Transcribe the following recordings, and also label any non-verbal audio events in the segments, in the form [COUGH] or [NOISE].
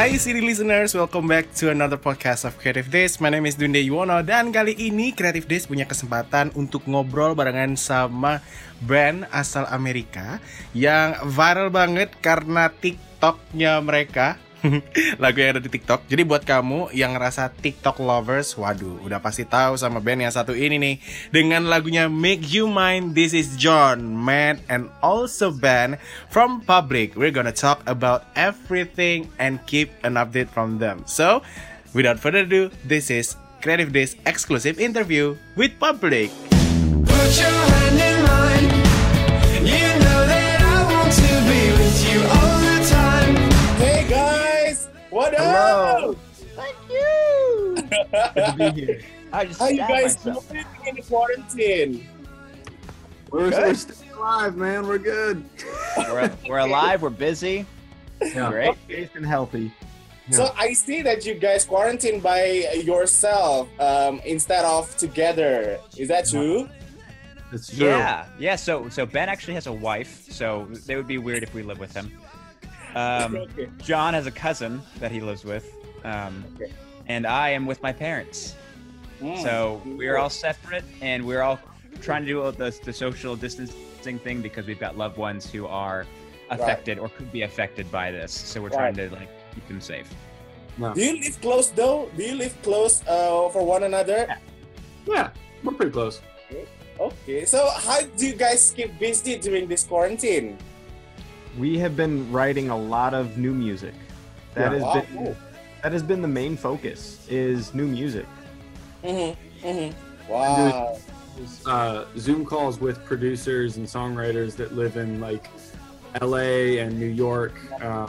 Hai City listeners, welcome back to another podcast of Creative Days. My name is Dunde Yuwono dan kali ini Creative Days punya kesempatan untuk ngobrol barengan sama band asal Amerika yang viral banget karena TikToknya mereka. [LAUGHS] Lagu yang ada di TikTok. Jadi buat kamu yang ngerasa TikTok lovers, waduh, udah pasti tahu sama band yang satu ini nih. Dengan lagunya Make You Mine, This is John, Matt, and also band from Public. We're gonna talk about everything and keep an update from them. So, without further ado, this is Creative Days exclusive interview with Public. Put your hand to be here. [LAUGHS] I just How you guys doing in the quarantine? We're, we're still alive, man. We're good. We're, we're [LAUGHS] alive. We're busy. Yeah. Great. Safe and healthy. So I see that you guys quarantine by yourself um, instead of together. Is that true? It's true. Yeah, yeah. So so Ben actually has a wife, so it would be weird if we live with him. Um, [LAUGHS] Okay. John has a cousin that he lives with, um, Okay. And I am with my parents. Mm. So we're all separate, and we're all trying to do the, the social distancing thing because we've got loved ones who are affected or could be affected by this. So we're trying to like keep them safe. Do you live close though? Do you live close uh, for one another? Yeah, we're pretty close. Okay. So how do you guys keep busy during this quarantine? we have been writing a lot of new music. That Yeah. has Wow, been cool. That has been the main focus is new music. Mm-hmm. Mm-hmm. Wow. Uh, Zoom calls with producers and songwriters that live in like LA and New York. Uh,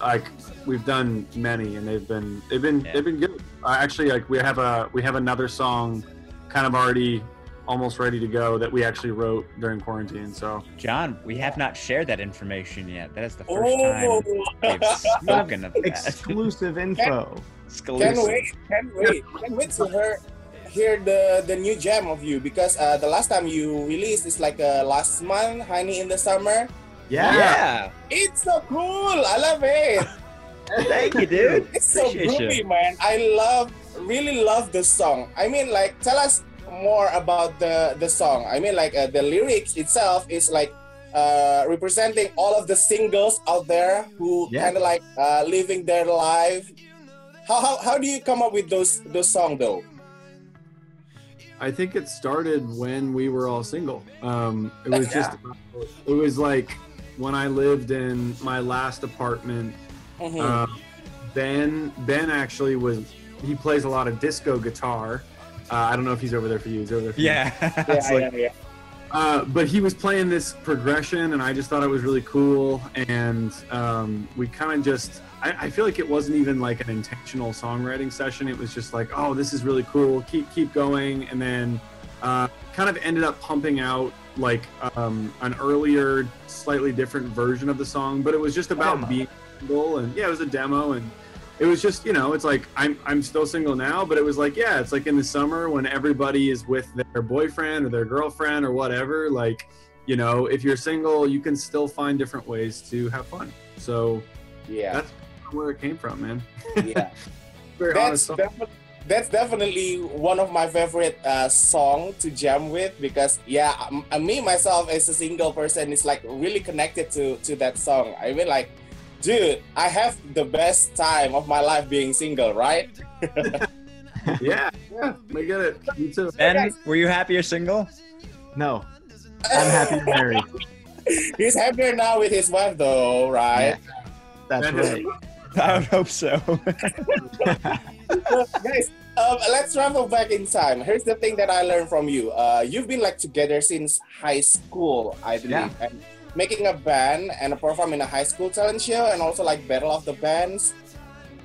like we've done many, and they've been they've been Yeah. they've been good. Uh, actually, like we have a we have another song, kind of already almost ready to go that we actually wrote during quarantine. So John, we have not shared that information yet. That is the first Oh. time we've [LAUGHS] spoken of that. Exclusive info. Can't Exclusive. wait. Can't wait. Can't wait to hear hear the the new jam of you because uh, the last time you released is like uh, last month, Honey in the Summer. Yeah. Yeah. It's so cool. I love it. [LAUGHS] Thank you, dude. It's so Appreciate groovy, you. man. I love, really love the song. I mean, like, tell us more about the the song. I mean, like, uh, the lyrics itself is like uh, representing all of the singles out there who Yeah. kind of like uh, living their life. How, how how do you come up with those those song though? I think it started when we were all single. Um, it was just, it was like when I lived in my last apartment. Mhm. Uh, ben, Ben actually was. He plays a lot of disco guitar. Uh, I don't know if he's over there for you. He's over there. For you. Yeah. [LAUGHS] yeah, like- yeah, yeah. Uh, but he was playing this progression, and I just thought it was really cool. And um, we kind of just, I, I feel like it wasn't even like an intentional songwriting session. It was just like, oh, this is really cool. Keep keep going. And then uh, kind of ended up pumping out like um, an earlier, slightly different version of the song. But it was just about Demo. being single, and yeah, it was a demo, and it was just you know it's like i'm i'm still single now but it was like yeah it's like in the summer when everybody is with their boyfriend or their girlfriend or whatever like you know if you're single you can still find different ways to have fun so yeah. that's where it came from man yeah. [LAUGHS] very that's honest defi- that's definitely one of my favorite uh, song to jam with because yeah uh, me myself as a single person is like really connected to to that song i mean like dude i have the best time of my life being single right [LAUGHS] yeah yeah i get it me too Ben, were you happy you're single? No. I'm happy you're married. [LAUGHS] he's happier now with his wife though right Yeah, That's Ben right. I would hope so. So, [LAUGHS] guys um, let's travel back in time here's the thing that i learned from you uh, you've been like together since high school i believe Yeah. and making a band and perform in a high school talent show and also like battle of the bands.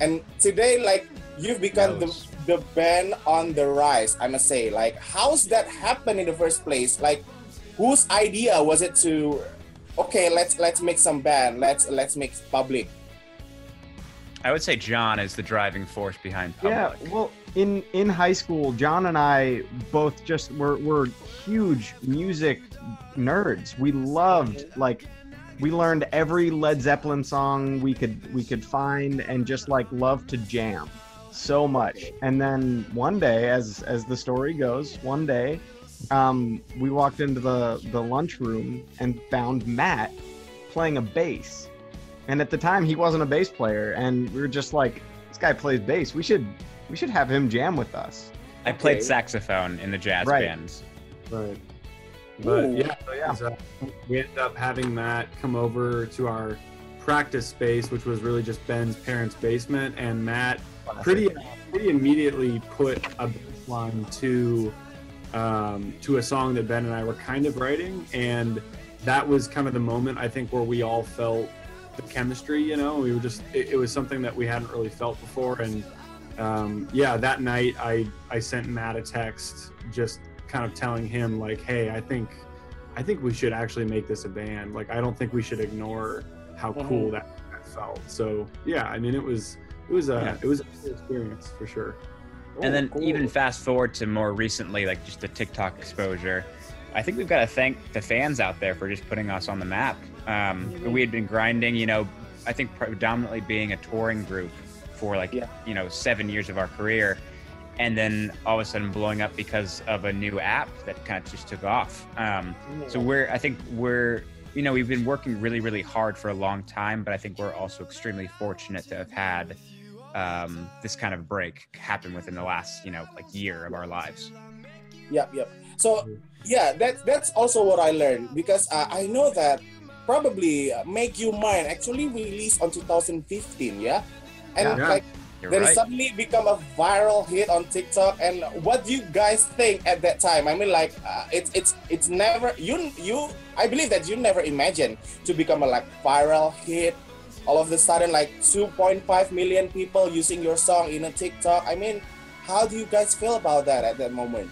And today like you've become the, the band on the rise i must say. Like how's that happen in the first place? Like whose idea was it to okay let's let's make some band. Let's let's make public. I would say John is the driving force behind public. Yeah, well, in in high school, John and I both just were were huge music nerds. We loved like we learned every Led Zeppelin song we could we could find and just like loved to jam so much. And then one day, as as the story goes, one day um, we walked into the the lunchroom and found Matt playing a bass. And at the time, he wasn't a bass player, and we were just like, "This guy plays bass. We should we should have him jam with us." I played Okay. saxophone in the jazz Right. bands. Right. But Ooh. yeah, so yeah, so we ended up having Matt come over to our practice space, which was really just Ben's parents' basement, and Matt pretty pretty immediately put a bass line to um, to a song that Ben and I were kind of writing, and that was kind of the moment I think where we all felt the chemistry. You know, we were just it, it was something that we hadn't really felt before, and um, yeah, that night I I sent Matt a text just kind of telling him like, hey, I think I think we should actually make this a band. Like, I don't think we should ignore how Mhm. cool that, that felt. So yeah, I mean, it was it was a Yeah. it was a experience for sure. and then cool. even fast forward to more recently, like just the TikTok exposure. I think we've got to thank the fans out there for just putting us on the map. Um, Mm-hmm. We had been grinding, you know, I think predominantly being a touring group for like, Yeah. you know, seven years of our career. And then all of a sudden blowing up because of a new app that kind of just took off. Um, so we're, I think we're, you know, we've been working really, really hard for a long time, but I think we're also extremely fortunate to have had um, this kind of break happen within the last, you know, like year of our lives. Yep, yep. So yeah, that that's also what I learned because uh, I know that probably uh, Make You Mine actually released on 2015, yeah, and Yeah. like You're then right. suddenly become a viral hit on TikTok. And what do you guys think at that time? I mean, like uh, it's it's it's never you you. I believe that you never imagined to become a like viral hit. All of a sudden, like 2.5 million people using your song in a TikTok. I mean, how do you guys feel about that at that moment?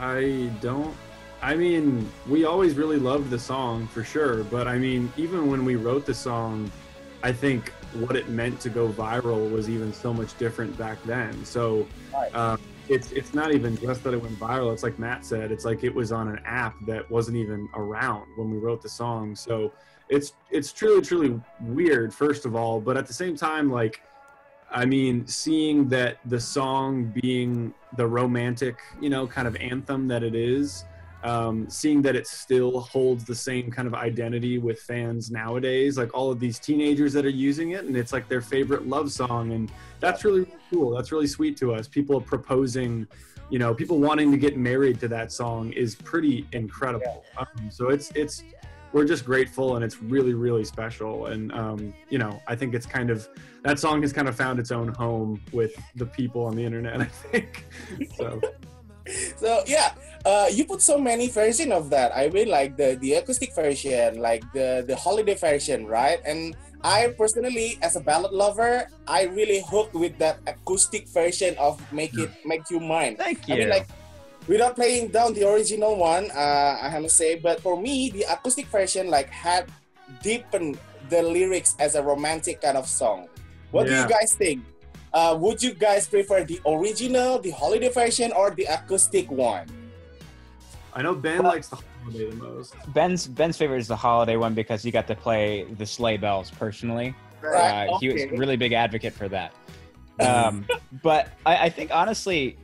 I don't. I mean, we always really loved the song for sure, but I mean, even when we wrote the song, I think what it meant to go viral was even so much different back then. So um, it's it's not even just that it went viral. It's like Matt said, it's like it was on an app that wasn't even around when we wrote the song. So it's it's truly truly weird, first of all, but at the same time, like I mean, seeing that the song being the romantic, you know, kind of anthem that it is, um, seeing that it still holds the same kind of identity with fans nowadays, like all of these teenagers that are using it, and it's like their favorite love song, and that's really, cool. That's really sweet to us. People proposing, you know, people wanting to get married to that song is pretty incredible. Um, so it's it's we're just grateful and it's really really special and um, you know i think it's kind of that song has kind of found its own home with the people on the internet [LAUGHS] i think so [LAUGHS] So yeah, uh, you put so many version of that. I mean, like the the acoustic version, like the the holiday version, right? And I personally, as a ballad lover, I really hooked with that acoustic version of "Make It Make You Mine." Thank you. I mean, like without playing down the original one, uh, I have to say, but for me, the acoustic version like had deepened the lyrics as a romantic kind of song. What do you guys think? Uh, would you guys prefer the original, the holiday version, or the acoustic one? I know ben likes the holiday the most Ben's Ben's favorite is the holiday one because he got to play the sleigh bells personally. Right, Uh, He was a really big advocate for that. [LAUGHS] Um, but I, I think honestly,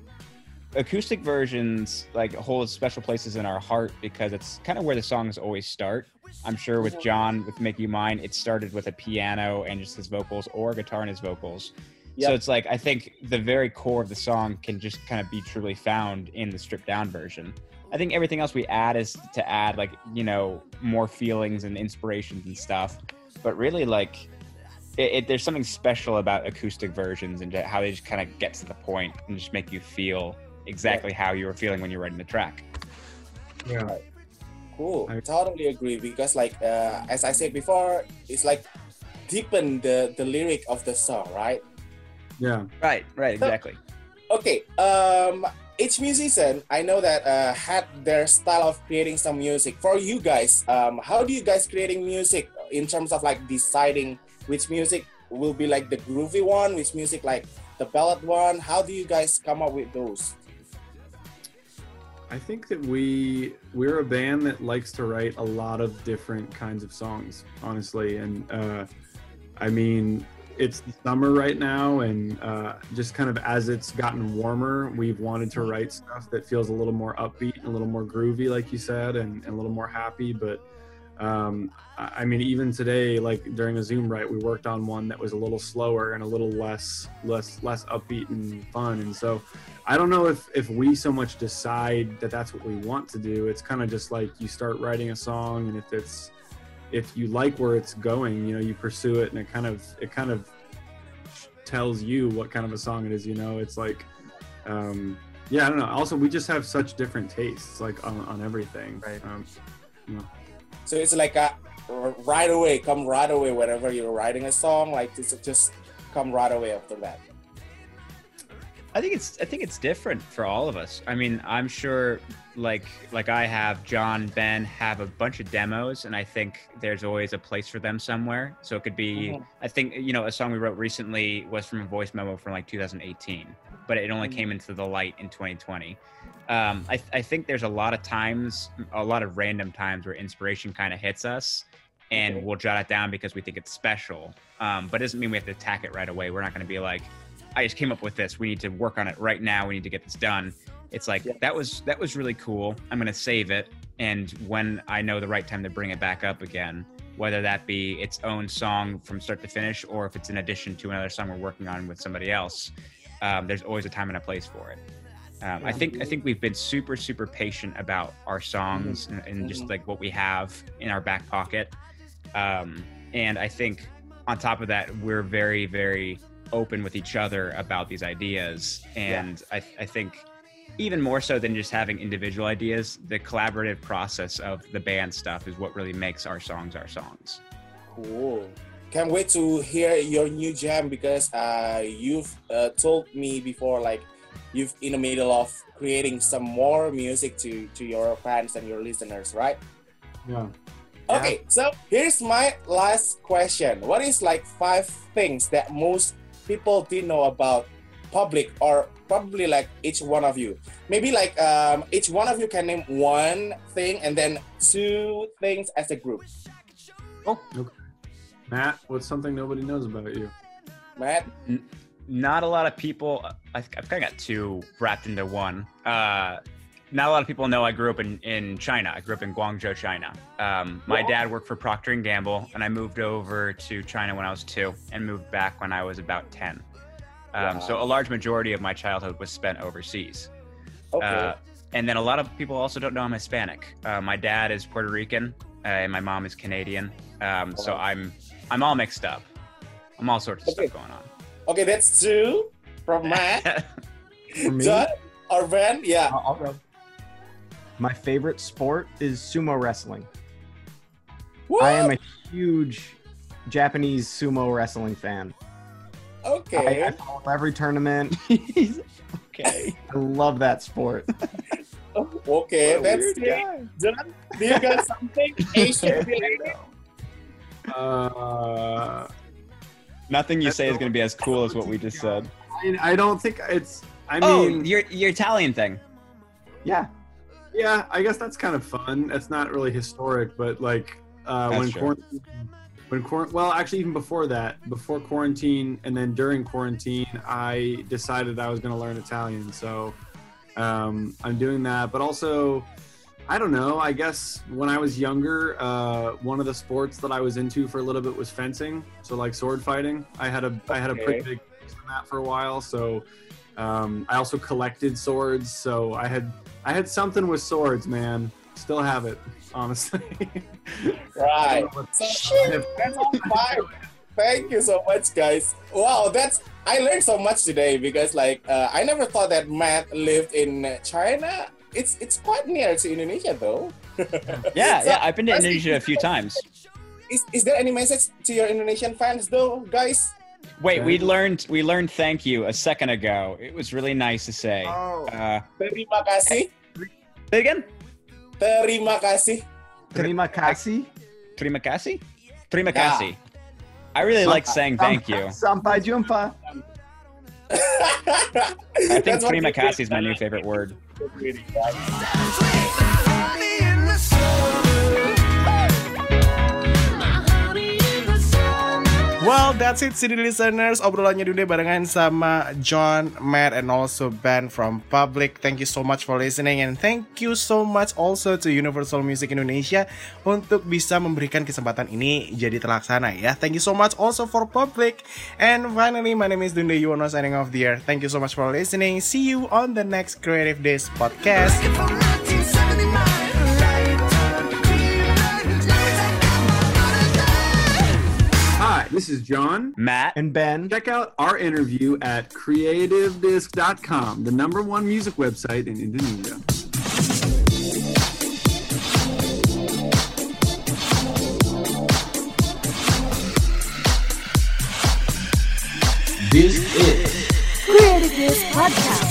acoustic versions like hold special places in our heart because it's kind of where the songs always start. I'm sure with John with "Make You Mine," it started with a piano and just his vocals, or guitar and his vocals. So it's like I think the very core of the song can just kind of be truly found in the stripped down version. I think everything else we add is to add like you know more feelings and inspirations and stuff. But really, like it, it, there's something special about acoustic versions and how they just kind of get to the point and just make you feel exactly how you were feeling when you were writing the track. yeah Cool. I- totally agree because like uh, as I said before, it's like deepen the the lyric of the song, right? yeah Right, right, exactly. Okay. Um, each musician I know that uh, had their style of creating some music. For you guys, um, how do you guys creating music in terms of like deciding which music will be like the groovy one, which music like the ballad one. How do you guys come up with those? I think that we we're a band that likes to write a lot of different kinds of songs, honestly. And uh, I mean, it's the summer right now, and uh, just kind of as it's gotten warmer, we've wanted to write stuff that feels a little more upbeat, and a little more groovy, like you said, and, and a little more happy. But um, I mean, even today, like during a Zoom write, we worked on one that was a little slower and a little less less less upbeat and fun. And so, I don't know if if we so much decide that that's what we want to do. It's kind of just like you start writing a song, and if it's if you like where it's going, you know, you pursue it, and it kind of it kind of tells you what kind of a song it is. You know, it's like. Um, yeah, I don't know. Also, we just have such different tastes, like on, on everything. Right. Um, So it's like a right away, come right away whenever you're writing a song, like it's just come right away after that. I think it's I think it's different for all of us. I mean, I'm sure like like I have John, Ben have a bunch of demos and I think there's always a place for them somewhere. So it could be Mhm. I think you know a song we wrote recently was from a voice memo from like 2018, but it only came into the light in 2020. Um, I, I think there's a lot of times, a lot of random times where inspiration kind of hits us, and Okay. we'll jot it down because we think it's special. Um, but it doesn't mean we have to attack it right away. We're not going to be like, I just came up with this. We need to work on it right now. We need to get this done. It's like Yeah. that was that was really cool. I'm going to save it, and when I know the right time to bring it back up again, whether that be its own song from start to finish, or if it's in addition to another song we're working on with somebody else, um, there's always a time and a place for it. Um, I think I think we've been super super patient about our songs and, and just Mhm. like what we have in our back pocket, um, and I think on top of that we're very very open with each other about these ideas, and I, I think even more so than just having individual ideas, the collaborative process of the band stuff is what really makes our songs our songs. Cool. Can't wait to hear your new jam because uh, you've uh, told me before, like you've in the middle of creating some more music to to your fans and your listeners, right? yeah. Okay, so here's my last question. What is like five things that most people didn't know about public or probably like each one of you? Maybe like um, each one of you can name one thing and then two things as a group. Oh okay. matt, what's something nobody knows about you? Matt? not a lot of people I've, I've kind of got two wrapped into one uh, not a lot of people know i grew up in, in china i grew up in guangzhou china um, my dad worked for procter & gamble and i moved over to china when i was two and moved back when i was about 10 um, so a large majority of my childhood was spent overseas Okay. uh, and then a lot of people also don't know i'm hispanic uh, my dad is puerto rican uh, and my mom is canadian um, so i'm i'm all mixed up i'm all sorts of Okay. stuff going on okay, that's two from Matt. [LAUGHS] For me, John or Ben? Yeah. I'll I'll go. My favorite sport is sumo wrestling. I am a huge Japanese sumo wrestling fan. Okay. I follow every tournament. [LAUGHS] okay I love that sport. [LAUGHS] okay, that's great. John, do you got something [LAUGHS] Asian related? Uh, Nothing you say is going to be as cool as what we just said. I, I don't think it's. I oh, mean, your your Italian thing. Yeah. Yeah, I guess that's kind of fun. It's not really historic, but like uh, That's when true. quarantine, when quar- well, actually, even before that, before quarantine, and then during quarantine, I decided I was going to learn Italian. So um, I'm doing that, but also. I don't know. I guess when I was younger, uh, one of the sports that I was into for a little bit was fencing. So like sword fighting. I had a I had a pretty Okay. big interest in that for a while. So um, I also collected swords. So I had I had something with swords, man. Still have it, honestly. [LAUGHS] Right. So, that's all five. Thank you so much, guys. Wow, that's I learned so much today because like uh, I never thought that Matt lived in China. It's it's quite near to Indonesia though. [LAUGHS] Yeah, So, yeah. I've been to Indonesia a few times. Is, is there any message to your Indonesian fans though, guys? Wait, we learned we learned thank you a second ago. It was really nice to say. Oh. Uh, Terima kasih. say again. Terima kasih. Terima kasih. Terima kasih. Terima Yeah. kasih. I really like saying thank you. [LAUGHS] Sampai jumpa. I think That's what prima you is my new favorite word. Well, that's it, city listeners. Obrolannya Dunde barengan sama John, Matt, and also Ben from Public. Thank you so much for listening, and thank you so much also to Universal Music Indonesia untuk bisa memberikan kesempatan ini jadi terlaksana ya. Thank you so much also for Public. And finally, my name is Dunde Yuwono signing off the air. Thank you so much for listening. See you on the next Creative Days podcast. This is John. Matt, And Ben, Check out our interview at creativedisc.com, the number one music website in Indonesia. This is Creative Disc Podcast.